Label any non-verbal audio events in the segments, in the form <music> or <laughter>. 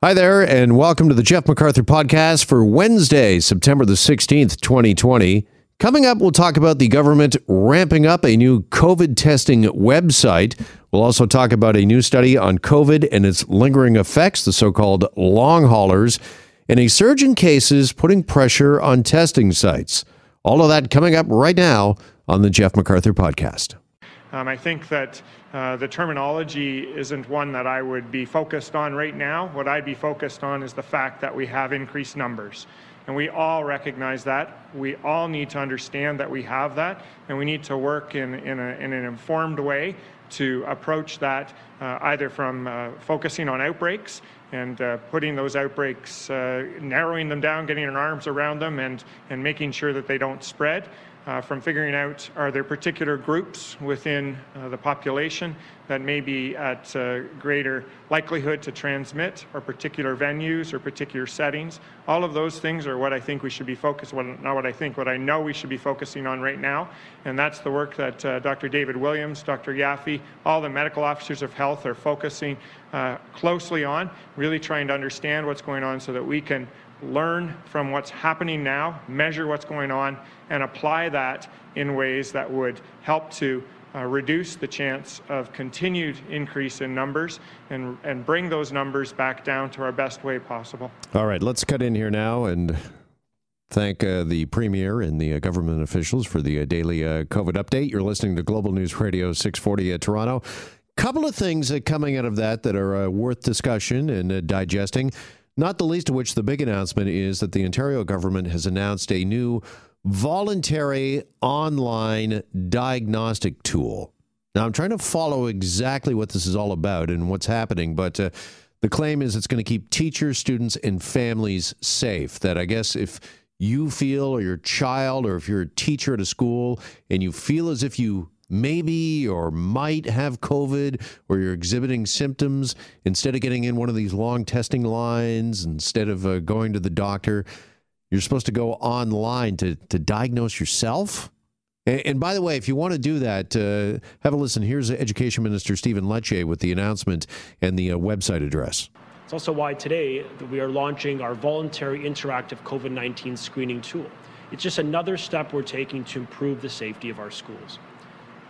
Hi there, and welcome to the Jeff MacArthur podcast for Wednesday, September the 16th, 2020. Coming up, we'll talk about the government ramping up a new COVID testing website. We'll also talk about a new study on COVID and its lingering effects, the so called long haulers, and a surge in cases putting pressure on testing sites. All of that coming up right now on the Jeff MacArthur podcast. Um, I think that uh, the terminology isn't one that I would be focused on right now. What I'd be focused on is the fact that we have increased numbers. And we all recognize that. We all need to understand that we have that, and we need to work in, in, a, in an informed way to approach that uh, either from uh, focusing on outbreaks and uh, putting those outbreaks, uh, narrowing them down, getting our arms around them, and, and making sure that they don't spread, uh, from figuring out are there particular groups within uh, the population that may be at uh, greater likelihood to transmit, or particular venues or particular settings. All of those things are what I think we should be focused. on. not what I think, what I know we should be focusing on right now, and that's the work that uh, Dr. David Williams, Dr. Yaffe, all the medical officers of health are focusing uh, closely on, really trying to understand what's going on so that we can learn from what's happening now, measure what's going on, and apply that in ways that would help to uh, reduce the chance of continued increase in numbers and, and bring those numbers back down to our best way possible. All right, let's cut in here now and thank uh, the Premier and the uh, government officials for the uh, daily uh, COVID update. You're listening to Global News Radio 640 at Toronto. Couple of things coming out of that that are uh, worth discussion and digesting. Not the least of which the big announcement is that the Ontario government has announced a new voluntary online diagnostic tool. Now, I'm trying to follow exactly what this is all about and what's happening, but uh, the claim is it's going to keep teachers, students, and families safe. That I guess if you feel, or your child, or if you're a teacher at a school and you feel as if you maybe or might have COVID or you're exhibiting symptoms, instead of getting in one of these long testing lines, instead of uh, going to the doctor, you're supposed to go online to, to diagnose yourself. And, and by the way, if you want to do that, uh, have a listen. Here's Education Minister Stephen Lecce with the announcement and the uh, website address. It's also why today we are launching our voluntary interactive COVID 19 screening tool. It's just another step we're taking to improve the safety of our schools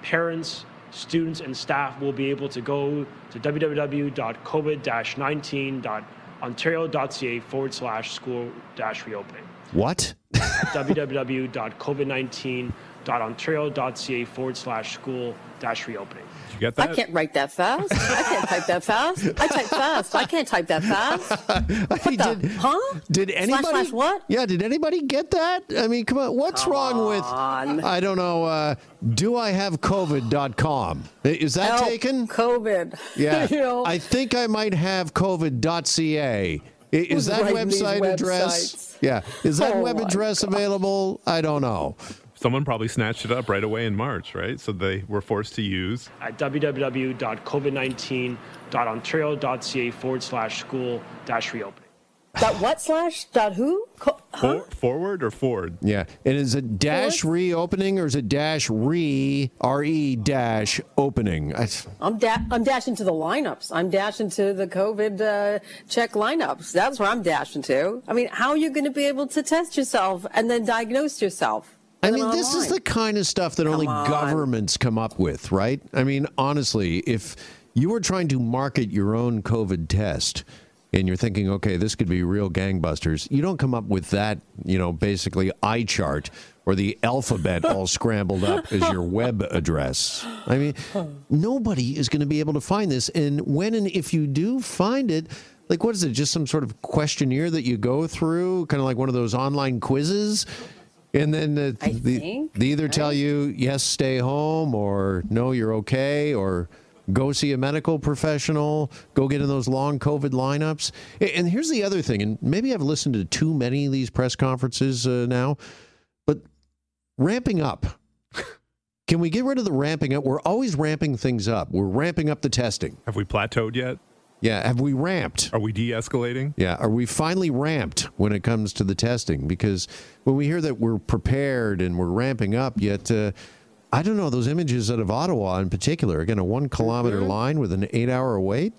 parents, students, and staff will be able to go to www.covid-19.ontario.ca forward slash school dash reopening. What? <laughs> www.covid19.ontario.ca forward slash school dash reopening. You get that? I can't write that fast. I can't type that fast. I type fast. I can't type that fast. <laughs> What did, the, huh? Did anybody? Slash, slash what? Yeah, did anybody get that? I mean, come on. What's come wrong with? On. I don't know. Uh, do I have COVID.com? Is that Help, taken? COVID. Yeah. <laughs> you know? I think I might have COVID.ca. Is that website address? Yeah. Is that Oh web address God. available? I don't know. Someone probably snatched it up right away in March, right? So they were forced to use. At www.covid19.ontario.ca forward slash school dash reopening. Dot what slash? Dot who? Co- huh? For, forward or forward? Yeah. And is it dash Forward? reopening or is it dash re R E dash opening? I, I'm da- I'm dashing to the lineups. I'm dashing to the COVID uh, check lineups. That's where I'm dashing to. I mean, how are you going to be able to test yourself and then diagnose yourself? I mean, this is the kind of stuff that only on. governments come up with, right? I mean, honestly, if you were trying to market your own COVID test and you're thinking, okay, this could be real gangbusters, you don't come up with that, you know, basically eye chart or the alphabet all <laughs> scrambled up as your web address. I mean, nobody is going to be able to find this. And when and if you do find it, like, what is it? Just some sort of questionnaire that you go through, kind of like one of those online quizzes? And then I the, think, they either tell you yes, stay home, or no, you're okay, or go see a medical professional, go get in those long COVID lineups. And here's the other thing, and maybe I've listened to too many of these press conferences uh, now, but ramping up. Can we get rid of the ramping up? We're always ramping things up. We're ramping up the testing. Have we plateaued yet? Yeah, have we ramped? Are we de escalating? Yeah, are we finally ramped when it comes to the testing? Because when we hear that we're prepared and we're ramping up, yet uh, I don't know those images out of Ottawa in particular. Again, a one kilometer line with an eight hour wait.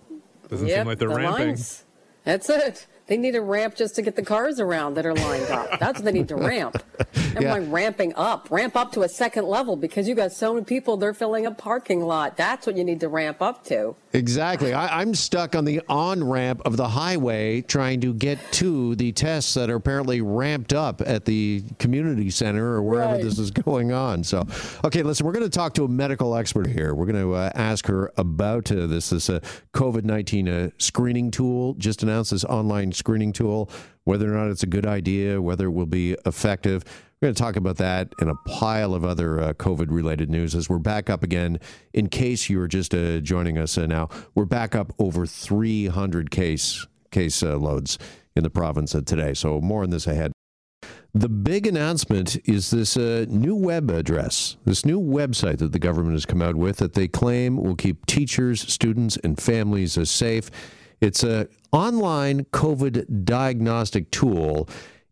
Doesn't Yep, seem like they're the ramping. lines. That's it. They need a ramp just to get the cars around that are lined up. That's what they need to ramp. <laughs> Yeah. like ramping up, ramp up to a second level because you got so many people, they're filling a parking lot. That's what you need to ramp up to. Exactly. I, am stuck on the on ramp of the highway trying to get to the tests that are apparently ramped up at the community center or wherever right. this is going on. So, okay, listen, we're going to talk to a medical expert here. We're going to uh, ask her about uh, this this uh, COVID 19 uh, screening tool, just announced this online screening tool, whether or not it's a good idea, whether it will be effective. We're going to talk about that and a pile of other uh, COVID related news as we're back up again. In case you are just uh, joining us uh, now, we're back up over 300 case case uh, loads in the province today. So more on this ahead. The big announcement is this uh, new web address, this new website that the government has come out with that they claim will keep teachers, students, and families uh, safe. It's an online COVID diagnostic tool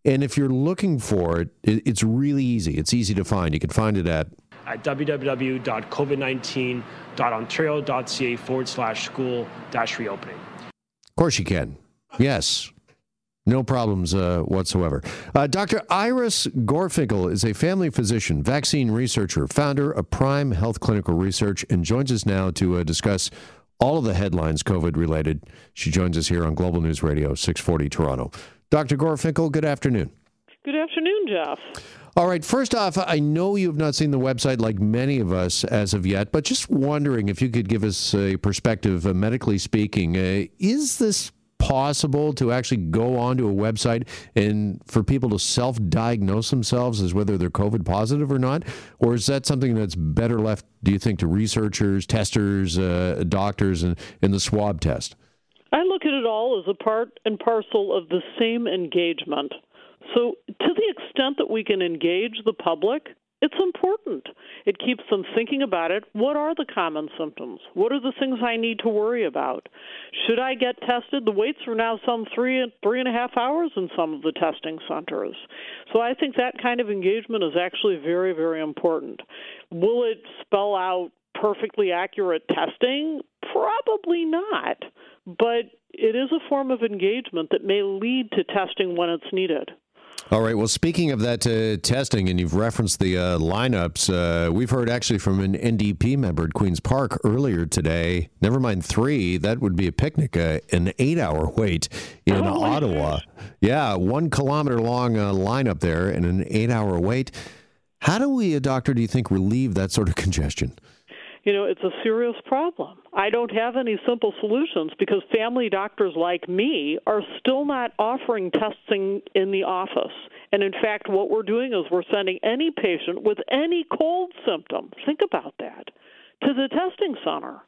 and if you're looking for it, it's really easy. It's easy to find. You can find it at at www.covid19.ontario.ca forward slash school dash reopening. Of course you can. Yes. No problems uh, whatsoever. Uh, Dr. Iris Gorfinkel is a family physician, vaccine researcher, founder of Prime Health Clinical Research, and joins us now to uh, discuss all of the headlines COVID related. She joins us here on Global News Radio 640 Toronto. Dr. Gorfinkel, good afternoon. Good afternoon, Jeff. All right. First off, I know you have not seen the website like many of us as of yet, but just wondering if you could give us a perspective, uh, medically speaking. Uh, is this possible to actually go onto a website and for people to self diagnose themselves as whether they're COVID positive or not? Or is that something that's better left, do you think, to researchers, testers, uh, doctors, and, and the swab test? I look at it all as a part and parcel of the same engagement. So, to the extent that we can engage the public, it's important. It keeps them thinking about it. What are the common symptoms? What are the things I need to worry about? Should I get tested? The waits are now some three and three and a half hours in some of the testing centers. So I think that kind of engagement is actually very, very important. Will it spell out perfectly accurate testing? Probably not but it is a form of engagement that may lead to testing when it's needed. All right. Well, speaking of that uh, testing, and you've referenced the uh, lineups, uh, we've heard actually from an NDP member at Queen's Park earlier today. Never mind three, that would be a picnic, uh, an eight-hour wait in oh, Ottawa. Yeah, one kilometer long uh, lineup there, and an eight-hour wait. How do we, a uh, doctor, do you think, relieve that sort of <laughs> congestion? You know, it's a serious problem. I don't have any simple solutions because family doctors like me are still not offering testing in the office. And in fact, what we're doing is we're sending any patient with any cold symptom, think about that, to the testing center.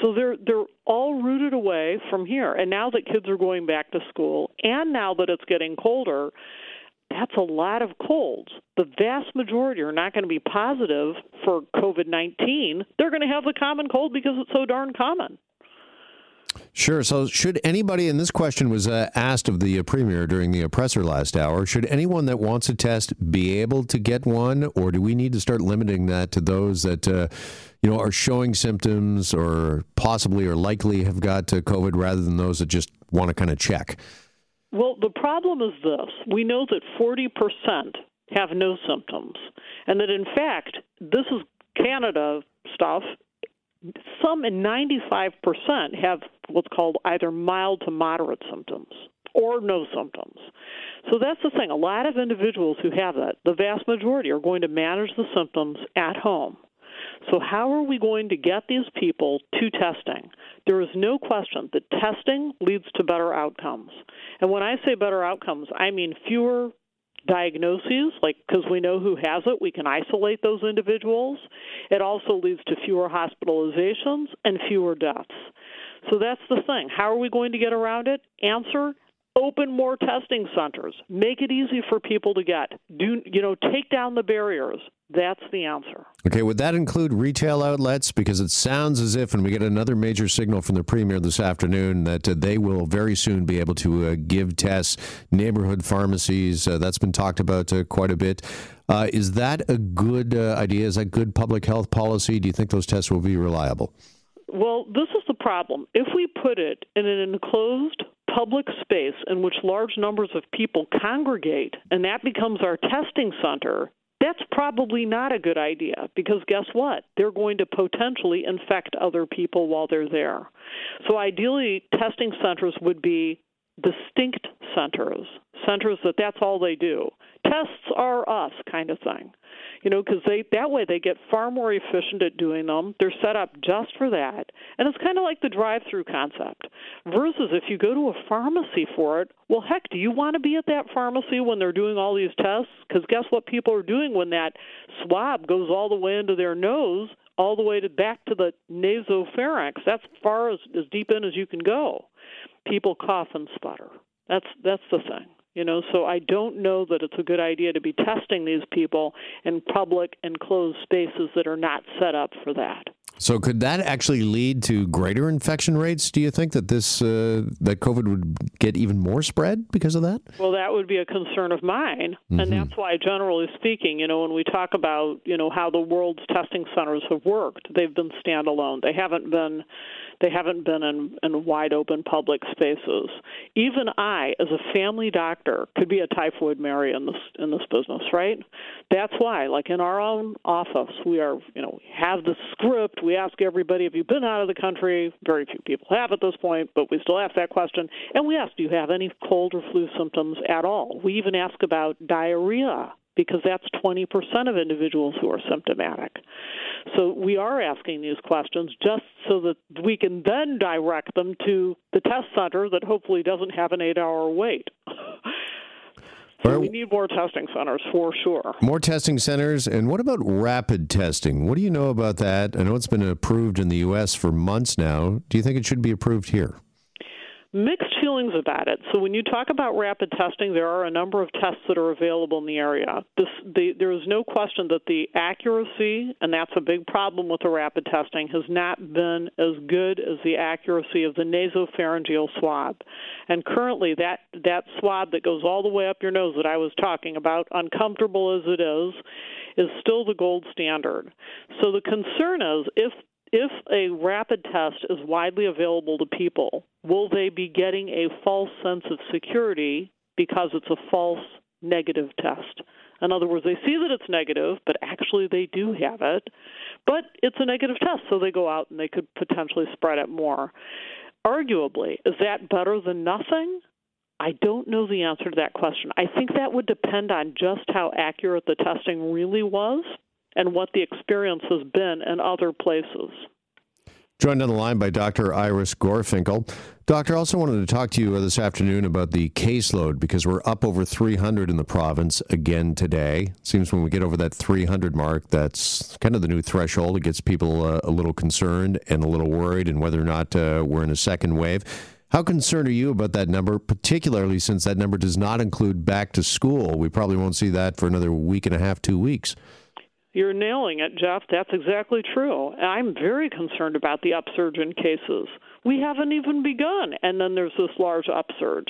So they're they're all rooted away from here. And now that kids are going back to school and now that it's getting colder, that's a lot of colds. The vast majority are not going to be positive for COVID 19. They're going to have the common cold because it's so darn common. Sure. So, should anybody, and this question was uh, asked of the uh, premier during the oppressor last hour, should anyone that wants a test be able to get one, or do we need to start limiting that to those that, uh, you know, are showing symptoms or possibly or likely have got uh, COVID rather than those that just want to kind of check? Well, the problem is this we know that 40% have no symptoms, and that in fact, this is Canada stuff. Some in 95% have what's called either mild to moderate symptoms or no symptoms. So that's the thing. A lot of individuals who have that, the vast majority, are going to manage the symptoms at home. So, how are we going to get these people to testing? There is no question that testing leads to better outcomes. And when I say better outcomes, I mean fewer diagnoses, like because we know who has it, we can isolate those individuals. It also leads to fewer hospitalizations and fewer deaths. So that's the thing. How are we going to get around it? Answer open more testing centers. Make it easy for people to get. Do you know take down the barriers. That's the answer. Okay would that include retail outlets? Because it sounds as if and we get another major signal from the premier this afternoon that uh, they will very soon be able to uh, give tests. Neighborhood pharmacies uh, that's been talked about uh, quite a bit. Uh, is that a good uh, idea? Is that good public health policy? Do you think those tests will be reliable? Well this is the problem. If we put it in an enclosed public space in which large numbers of people congregate and that becomes our testing center, that's probably not a good idea because guess what? They're going to potentially infect other people while they're there. So, ideally, testing centers would be distinct centers, centers that that's all they do. Tests are us kind of thing you know, because they that way they get far more efficient at doing them. They're set up just for that, and it's kind of like the drive-through concept. Versus if you go to a pharmacy for it, well, heck, do you want to be at that pharmacy when they're doing all these tests? Because guess what people are doing when that swab goes all the way into their nose, all the way to back to the nasopharynx. That's far as, as deep in as you can go. People cough and sputter. That's that's the thing. You know, so I don't know that it's a good idea to be testing these people in public enclosed spaces that are not set up for that. So could that actually lead to greater infection rates? Do you think that this uh, that COVID would get even more spread because of that? Well, that would be a concern of mine, mm-hmm. and that's why, generally speaking, you know, when we talk about you know how the world's testing centers have worked, they've been standalone. They haven't been they haven't been in, in wide open public spaces. Even I, as a family doctor, could be a typhoid Mary in this in this business, right? That's why, like in our own office, we are, you know, have the script. We ask everybody, "Have you been out of the country?" Very few people have at this point, but we still ask that question. And we ask, "Do you have any cold or flu symptoms at all?" We even ask about diarrhea because that's 20% of individuals who are symptomatic. So we are asking these questions just so that we can then direct them to the test center that hopefully doesn't have an eight hour wait. So we need more testing centers for sure. More testing centers. And what about rapid testing? What do you know about that? I know it's been approved in the U.S. for months now. Do you think it should be approved here? Mixed feelings about it. So when you talk about rapid testing, there are a number of tests that are available in the area. This, the, there is no question that the accuracy, and that's a big problem with the rapid testing, has not been as good as the accuracy of the nasopharyngeal swab. And currently, that that swab that goes all the way up your nose that I was talking about, uncomfortable as it is, is still the gold standard. So the concern is if if a rapid test is widely available to people, will they be getting a false sense of security because it's a false negative test? In other words, they see that it's negative, but actually they do have it, but it's a negative test, so they go out and they could potentially spread it more. Arguably, is that better than nothing? I don't know the answer to that question. I think that would depend on just how accurate the testing really was and what the experience has been in other places. Joined on the line by Dr. Iris Gorfinkel. Doctor, I also wanted to talk to you this afternoon about the caseload because we're up over 300 in the province again today. Seems when we get over that 300 mark, that's kind of the new threshold. It gets people uh, a little concerned and a little worried and whether or not uh, we're in a second wave. How concerned are you about that number, particularly since that number does not include back to school? We probably won't see that for another week and a half, two weeks. You're nailing it, Jeff. That's exactly true. I'm very concerned about the upsurge in cases. We haven't even begun, and then there's this large upsurge.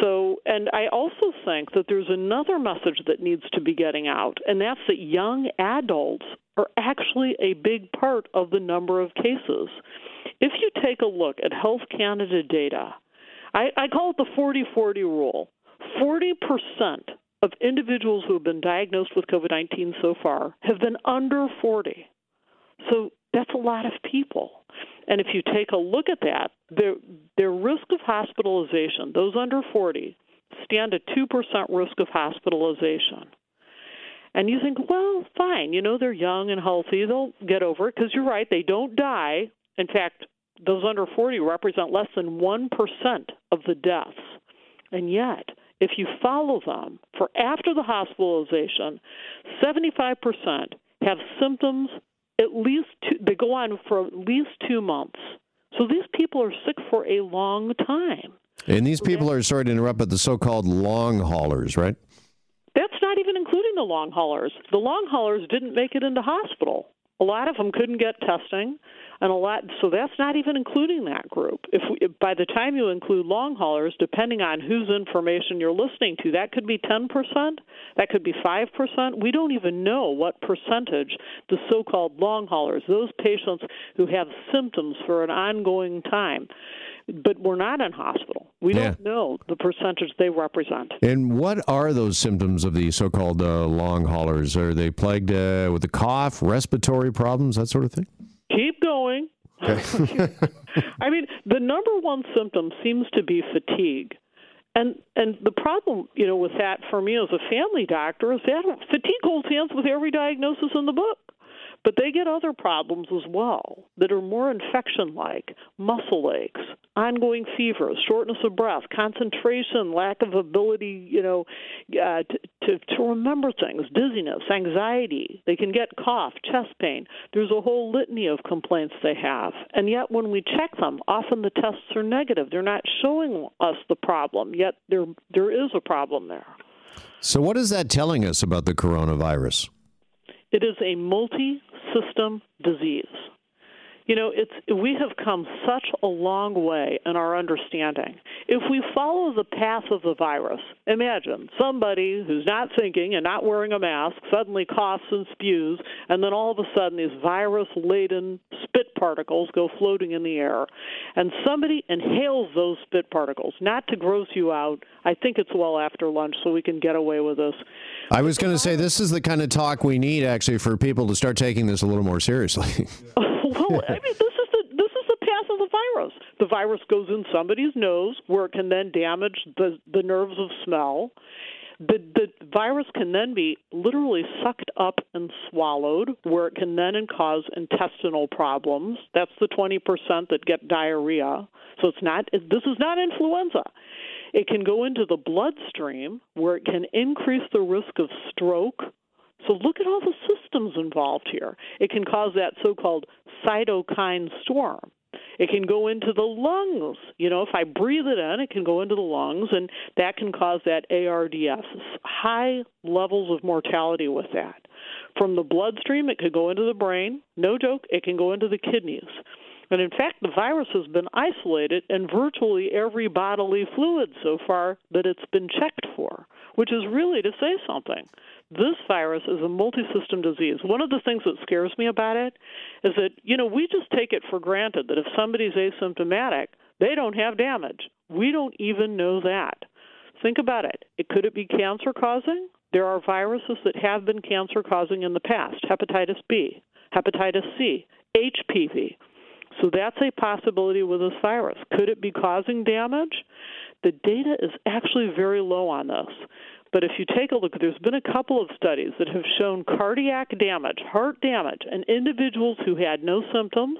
So, and I also think that there's another message that needs to be getting out, and that's that young adults are actually a big part of the number of cases. If you take a look at Health Canada data, I, I call it the 40 40 rule. 40% of individuals who have been diagnosed with COVID 19 so far have been under 40. So that's a lot of people. And if you take a look at that, their, their risk of hospitalization, those under 40, stand a 2% risk of hospitalization. And you think, well, fine, you know, they're young and healthy, they'll get over it, because you're right, they don't die. In fact, those under 40 represent less than 1% of the deaths. And yet, if you follow them for after the hospitalization, 75% have symptoms at least two, they go on for at least two months. So these people are sick for a long time. And these people are, sorry to interrupt, but the so called long haulers, right? That's not even including the long haulers. The long haulers didn't make it into hospital. A lot of them couldn't get testing and a lot. So that's not even including that group. If, we, if by the time you include long haulers, depending on whose information you're listening to, that could be 10%, that could be 5%. We don't even know what percentage the so-called long haulers, those patients who have symptoms for an ongoing time, but we're not in hospital. We Yeah. don't know the percentage they represent. And what are those symptoms of the so-called uh, long haulers? Are they plagued uh, with a cough, respiratory problems, that sort of thing? Keep going. <laughs> I mean, the number one symptom seems to be fatigue. And and the problem, you know, with that for me as a family doctor is that fatigue holds hands with every diagnosis in the book. But they get other problems as well that are more infection like muscle aches, ongoing fever, shortness of breath, concentration, lack of ability, you know, uh, to, to, to remember things, dizziness, anxiety. They can get cough, chest pain. There's a whole litany of complaints they have. And yet, when we check them, often the tests are negative. They're not showing us the problem, yet there, there is a problem there. So, what is that telling us about the coronavirus? It is a multi system disease. You know, it's we have come such a long way in our understanding. If we follow the path of the virus, imagine somebody who's not thinking and not wearing a mask suddenly coughs and spews, and then all of a sudden these virus-laden spit particles go floating in the air, and somebody inhales those spit particles. Not to gross you out, I think it's well after lunch, so we can get away with this. I was going to say this is the kind of talk we need actually for people to start taking this a little more seriously. <laughs> well, I mean, this is the this is the path of the virus. The virus goes in somebody's nose, where it can then damage the the nerves of smell. The the virus can then be literally sucked up and swallowed, where it can then cause intestinal problems. That's the twenty percent that get diarrhea. So it's not. This is not influenza. It can go into the bloodstream, where it can increase the risk of stroke. So look at all the systems involved here. It can cause that so-called cytokine storm. It can go into the lungs. You know, if I breathe it in, it can go into the lungs, and that can cause that ARDS. High levels of mortality with that. From the bloodstream, it could go into the brain. No joke, it can go into the kidneys. And in fact, the virus has been isolated in virtually every bodily fluid so far that it's been checked for, which is really to say something. This virus is a multi system disease. One of the things that scares me about it is that, you know, we just take it for granted that if somebody's asymptomatic, they don't have damage. We don't even know that. Think about it. it could it be cancer causing? There are viruses that have been cancer causing in the past hepatitis B, hepatitis C, HPV. So that's a possibility with this virus. Could it be causing damage? The data is actually very low on this. But if you take a look, there's been a couple of studies that have shown cardiac damage, heart damage, in individuals who had no symptoms.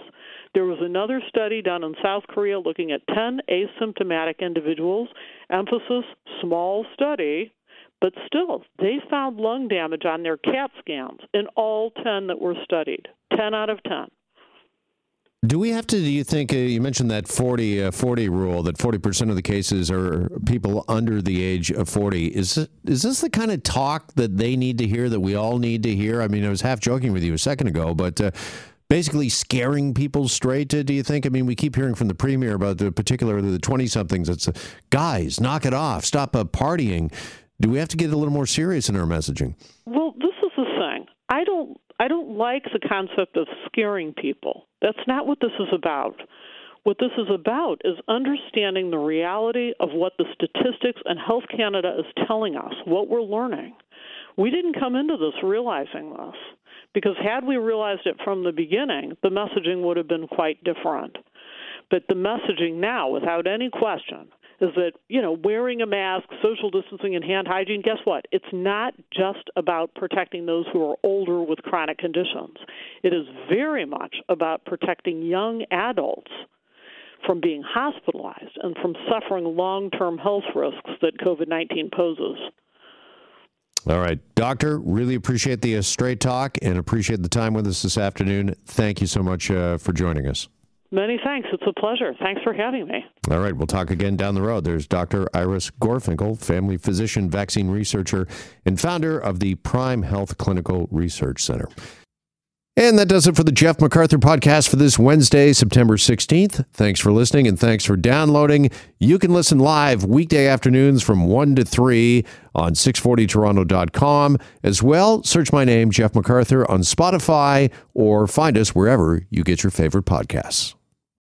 There was another study done in South Korea looking at 10 asymptomatic individuals. Emphasis, small study, but still, they found lung damage on their CAT scans in all 10 that were studied. 10 out of 10. Do we have to, do you think, uh, you mentioned that 40, uh, 40 rule, that 40% of the cases are people under the age of 40. Is, it, is this the kind of talk that they need to hear, that we all need to hear? I mean, I was half joking with you a second ago, but uh, basically scaring people straight, uh, do you think? I mean, we keep hearing from the premier about the particularly the 20 somethings. It's uh, guys, knock it off, stop uh, partying. Do we have to get a little more serious in our messaging? Well, this is the thing. I don't I don't like the concept of scaring people. That's not what this is about. What this is about is understanding the reality of what the statistics and Health Canada is telling us, what we're learning. We didn't come into this realizing this, because had we realized it from the beginning, the messaging would have been quite different. But the messaging now, without any question, is that, you know, wearing a mask, social distancing, and hand hygiene, guess what? It's not just about protecting those who are older with chronic conditions. It is very much about protecting young adults from being hospitalized and from suffering long term health risks that COVID 19 poses. All right. Doctor, really appreciate the uh, straight talk and appreciate the time with us this afternoon. Thank you so much uh, for joining us. Many thanks. It's a pleasure. Thanks for having me. All right. We'll talk again down the road. There's Dr. Iris Gorfinkel, family physician, vaccine researcher, and founder of the Prime Health Clinical Research Center. And that does it for the Jeff MacArthur podcast for this Wednesday, September 16th. Thanks for listening and thanks for downloading. You can listen live weekday afternoons from 1 to 3 on 640toronto.com. As well, search my name, Jeff MacArthur, on Spotify or find us wherever you get your favorite podcasts.